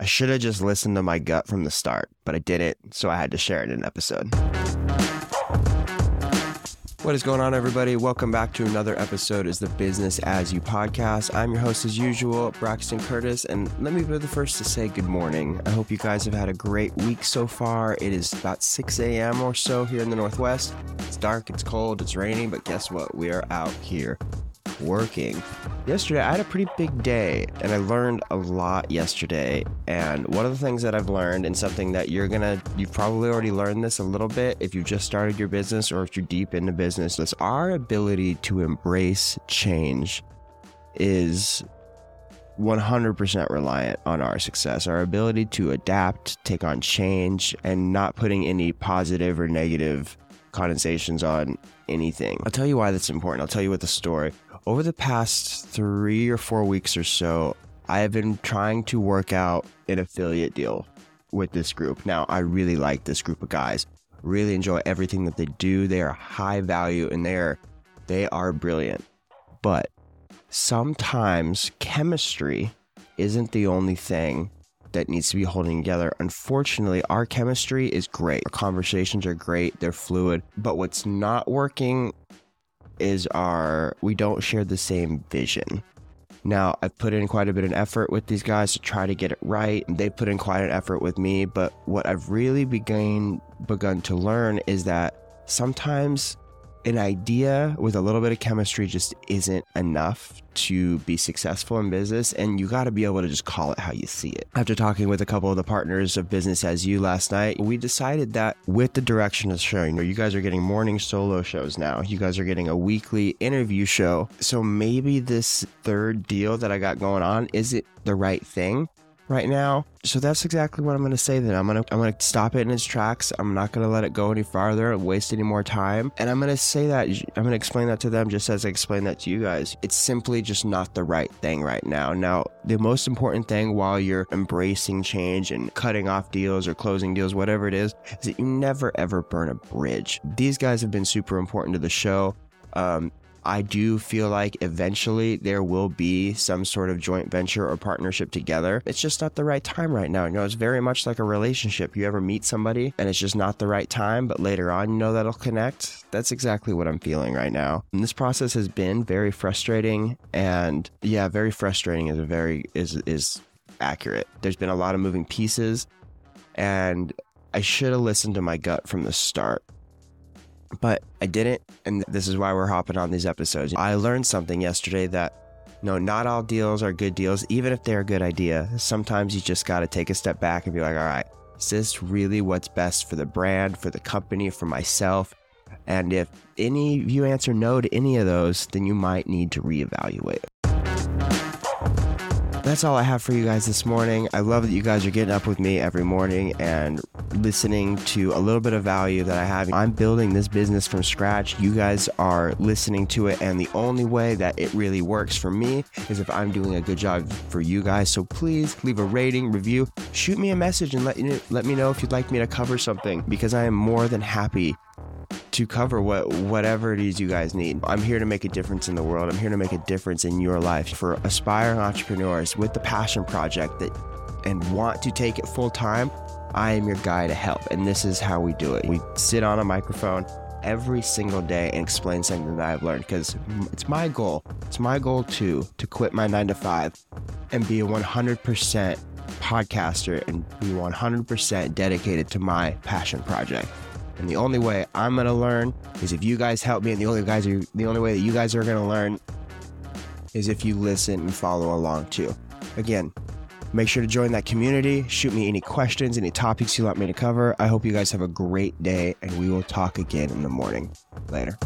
I should have just listened to my gut from the start, but I didn't, so I had to share it in an episode. What is going on, everybody? Welcome back to another episode is the Business As You podcast. I'm your host, as usual, Braxton Curtis, and let me be the first to say good morning. I hope you guys have had a great week so far. It is about 6 a.m. or so here in the Northwest. It's dark, it's cold, it's raining, but guess what? We are out here working. Yesterday, I had a pretty big day and I learned a lot yesterday. And one of the things that I've learned, and something that you're gonna, you've probably already learned this a little bit if you've just started your business or if you're deep into business, is our ability to embrace change is 100% reliant on our success. Our ability to adapt, take on change, and not putting any positive or negative condensations on anything. I'll tell you why that's important. I'll tell you what the story over the past three or four weeks or so, I have been trying to work out an affiliate deal with this group. Now, I really like this group of guys. Really enjoy everything that they do. They are high value and they are they are brilliant. But sometimes chemistry isn't the only thing that needs to be holding together. Unfortunately, our chemistry is great. Our conversations are great, they're fluid, but what's not working is our we don't share the same vision. Now, I've put in quite a bit of effort with these guys to try to get it right. They put in quite an effort with me, but what I've really begun begun to learn is that sometimes an idea with a little bit of chemistry just isn't enough to be successful in business and you got to be able to just call it how you see it. After talking with a couple of the partners of Business As You last night, we decided that with the direction of showing, you guys are getting morning solo shows now. You guys are getting a weekly interview show. So maybe this third deal that I got going on is it the right thing? Right now. So that's exactly what I'm going to say then. I'm going to I'm going to stop it in its tracks. I'm not going to let it go any farther, waste any more time. And I'm going to say that I'm going to explain that to them just as I explained that to you guys. It's simply just not the right thing right now. Now, the most important thing while you're embracing change and cutting off deals or closing deals, whatever it is, is that you never ever burn a bridge. These guys have been super important to the show. Um, I do feel like eventually there will be some sort of joint venture or partnership together. It's just not the right time right now. You know, it's very much like a relationship. You ever meet somebody and it's just not the right time, but later on you know that'll connect. That's exactly what I'm feeling right now. And this process has been very frustrating and yeah, very frustrating is a very is is accurate. There's been a lot of moving pieces and I should have listened to my gut from the start but I didn't. And this is why we're hopping on these episodes. I learned something yesterday that no, not all deals are good deals, even if they're a good idea. Sometimes you just got to take a step back and be like, all right, is this really what's best for the brand, for the company, for myself? And if any of you answer no to any of those, then you might need to reevaluate that's all I have for you guys this morning. I love that you guys are getting up with me every morning and listening to a little bit of value that I have. I'm building this business from scratch. You guys are listening to it, and the only way that it really works for me is if I'm doing a good job for you guys. So please leave a rating, review, shoot me a message, and let let me know if you'd like me to cover something because I am more than happy to cover what whatever it is you guys need. I'm here to make a difference in the world. I'm here to make a difference in your life for aspiring entrepreneurs with the passion project that and want to take it full time. I am your guy to help, and this is how we do it. We sit on a microphone every single day and explain something that I've learned because it's my goal. It's my goal too to quit my 9 to 5 and be a 100% podcaster and be 100% dedicated to my passion project. And the only way I'm gonna learn is if you guys help me, and the only guys are the only way that you guys are gonna learn is if you listen and follow along too. Again, make sure to join that community. Shoot me any questions, any topics you want me to cover. I hope you guys have a great day, and we will talk again in the morning. Later.